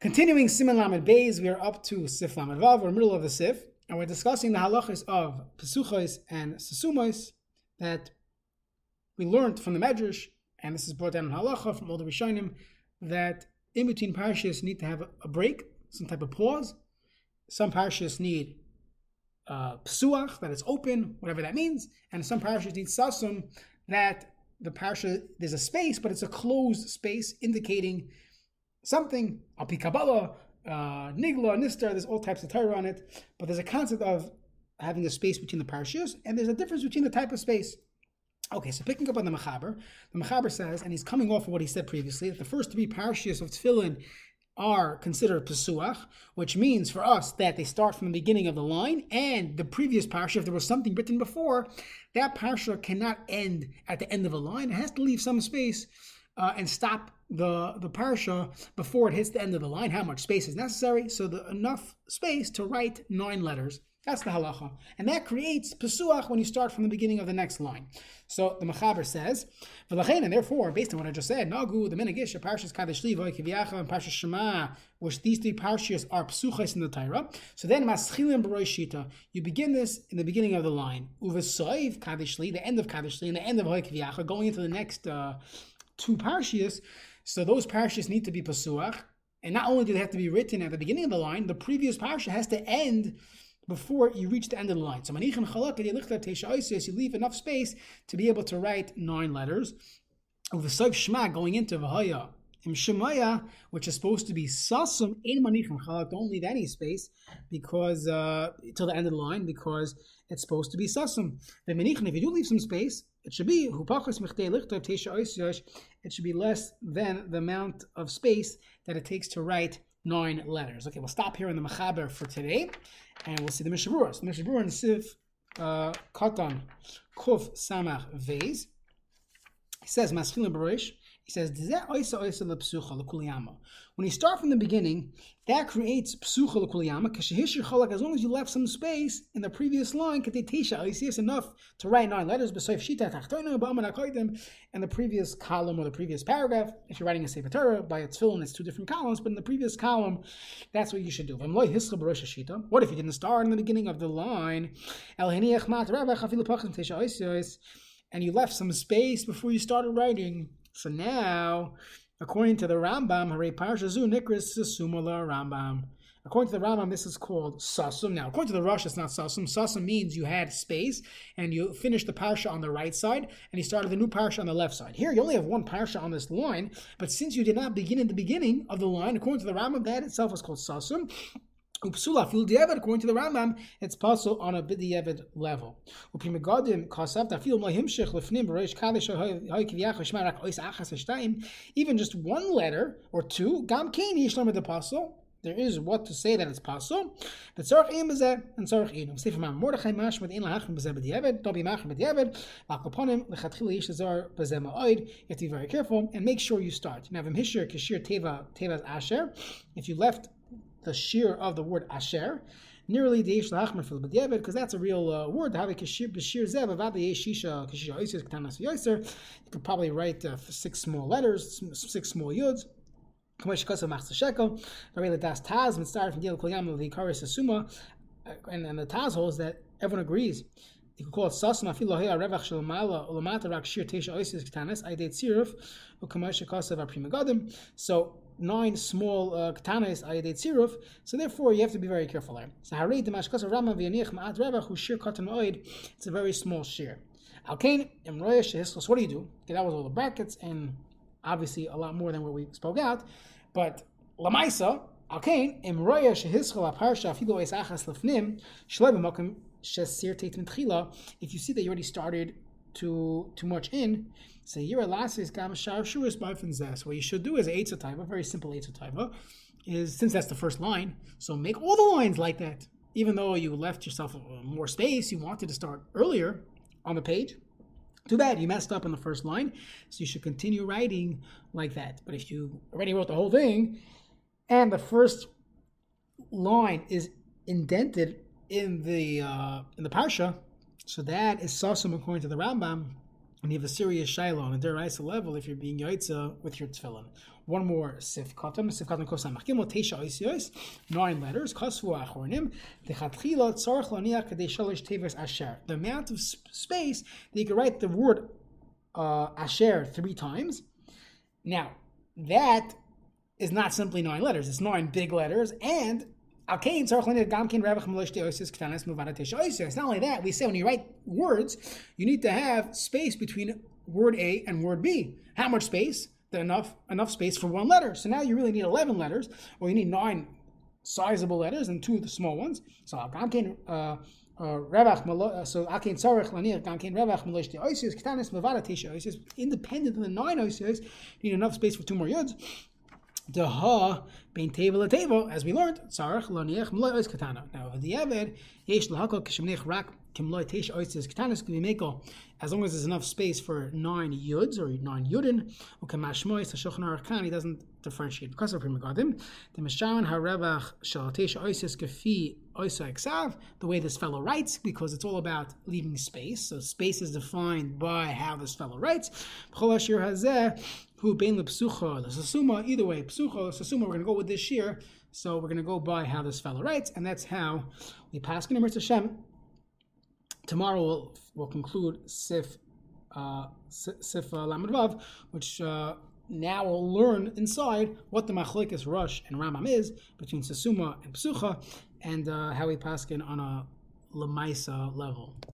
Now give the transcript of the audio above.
Continuing Siman Lamed Beis, we are up to Sif Lamed Vav, we're middle of the Sif, and we're discussing the halachas of Pesuchos and Sesumos that we learned from the Medrash, and this is brought down in halacha from all the Rishonim, that in between parashas need to have a break, some type of pause. Some parashas need uh, psuach, that it's open, whatever that means, and some parashas need sasum, that the parasha, there's a space, but it's a closed space indicating something, Alpi Kabbalah, uh, Nigla, Nistar, there's all types of Torah on it, but there's a concept of having a space between the parashas, and there's a difference between the type of space. Okay, so picking up on the Mechaber, the Mechaber says, and he's coming off of what he said previously, that the first three parashas of Tefillin are considered Pesuach, which means for us that they start from the beginning of the line, and the previous parsha, if there was something written before, that parsha cannot end at the end of a line. It has to leave some space uh, and stop the the parsha before it hits the end of the line. How much space is necessary? So the enough space to write nine letters. That's the halacha, and that creates pesuach when you start from the beginning of the next line. So the Mechaber says, and therefore, based on what I just said, Nagu, the Menegish, Parshas Kadesh Liva, Kiviacha, and Parshas Shema, which these three parshas are psuchas in the Torah. So then, Maschilim Shita, you begin this in the beginning of the line. Uvesoiv Kadesh the end of Kadesh and the end of Hoy going into the next uh, two parshas. So those parshas need to be pasuach, and not only do they have to be written at the beginning of the line, the previous parsha has to end before you reach the end of the line. So manichin chalak you leave enough space to be able to write nine letters. With the shma going into v'haya im shemaya, which is supposed to be sasum in manichin chalak, don't leave any space because uh, till the end of the line because it's supposed to be sasum. The manichin, if you do leave some space, it should be it should be less than the amount of space that it takes to write nine letters. Okay, we'll stop here in the Mechaber for today, and we'll see the Mishnah Berurah. So the Mishnah Berurah in Siv uh, Katan Kuf Samach Vez. He says, Maschil Barish, he says, when you start from the beginning, that creates psucha l'kuliyama, as long as you left some space in the previous line, oh, it's enough to write nine letters, and the previous column or the previous paragraph, if you're writing a Sefer Torah by its fill, it's two different columns, but in the previous column, that's what you should do. What if you didn't start in the beginning of the line? And you left some space before you started writing. So now, according to the Rambam, Rambam. According to the Rambam, this is called Sasum. Now, according to the Rush, it's not Sasum. Sasum means you had space and you finished the parsha on the right side and you started the new parsha on the left side. Here, you only have one parsha on this line, but since you did not begin in the beginning of the line, according to the Rambam, that itself is called Sasum. Upsula fil diavad, according to the Rambam, it's possible on a b'diavad level. Upimegadim kasav tafil mahimshich lefnim b'reish kalish hay kiviyach shmarak ois achas hashtayim. Even just one letter or two, gam kain yishlam the apostle. There is what to say that it's possible. But tzarich im bezeh and tzarich inu. Say from Mordechai mash with in lahachim bezeh b'diavad, dobi machim b'diavad, lakaponim lechatchila yish azar bezeh ma'oid. You have to be very careful and make sure you start. Now, v'im hishir kishir teva teva's asher. If you left the shear of the word asher. Nearly the yesh lachmer for the because that's a real uh, word. To have a kashir b'shir zev avad the yeshisha kashir oiser ktanas yoiser. You could probably write uh, six small letters, six small yuds. Kamash uh, and and the taz holds that everyone agrees. You could call it sasma filo hea revach shel mala ulamata rak shir tesha oiser ktanas aydeit siruf ukamash kasa vaprima So nine small uh, katanas ayadet siruf. So therefore, you have to be very careful there. So harei demashkas rama v'yanich ma'at rebach who shir katan oid. It's a very small shir. Alkain emroya shehiskos. What do you do? Okay, that was all the brackets and obviously a lot more than what we spoke out. But lamaisa alkain emroya shehiskol aparsha afilo es achas lefnim shloi b'mokim shesir teit If you see that you already started too too much in, say your last is gam shar shuris zes. What you should do is eitzah taiva, very simple eitzah taiva, is since that's the first line, so make all the lines like that. Even though you left yourself more space, you wanted to start earlier on the page. Too bad you messed up in the first line, so you should continue writing like that. But if you already wrote the whole thing, and the first line is indented in the uh, in the parsha, so that is sasum according to the Rambam. and you have a serious shiloh on a deraisa level if you're being yaitza with your tefillin. One more sif katan, sif katan kosamach gimel teisha oisiyos, nine letters, kosvu achornim, techatchila tzarech laniach kadei shalish teves asher. The amount of space that you can write the word uh, asher three times. Now, that is not simply nine letters, it's nine big letters, and not only that, we say when you write words, you need to have space between word A and word B. How much space? enough enough space for one letter. So now you really need 11 letters, or you need nine sizable letters and two of the small ones. So Gamkein uh, uh, so Akein Tzarech Lanir Gamkein Revach Melosh Oisius Ketanis Mevada Tisha. Independent of the nine Oisius, you need enough space for two more yuds. The ha bein table table, as we learned, tzarech loniach mloy ois katana. Now, the eved yesh lahakol kishemnech rak kimloy teish ois katanas can be meko as long as there's enough space for nine yuds or nine yudin. Ukemashmois hashochan arakhan he doesn't differentiate because of primogadim. The mishaman harevach shal teish oisis kefi The way this fellow writes, because it's all about leaving space. So space is defined by how this fellow writes. Who bein lepsucha, the sasuma, either way, psucha, sasuma, we're going to go with this year. So we're going to go by how this fellow writes, and that's how we pass in Gemara Hashem. Tomorrow we'll, we'll conclude Sif uh, Sif uh, Vav, which uh, now we'll learn inside what the machlekes Rush and Rambam is between Sasuma and Psucha, and uh, how we pass on a Lamaisa level.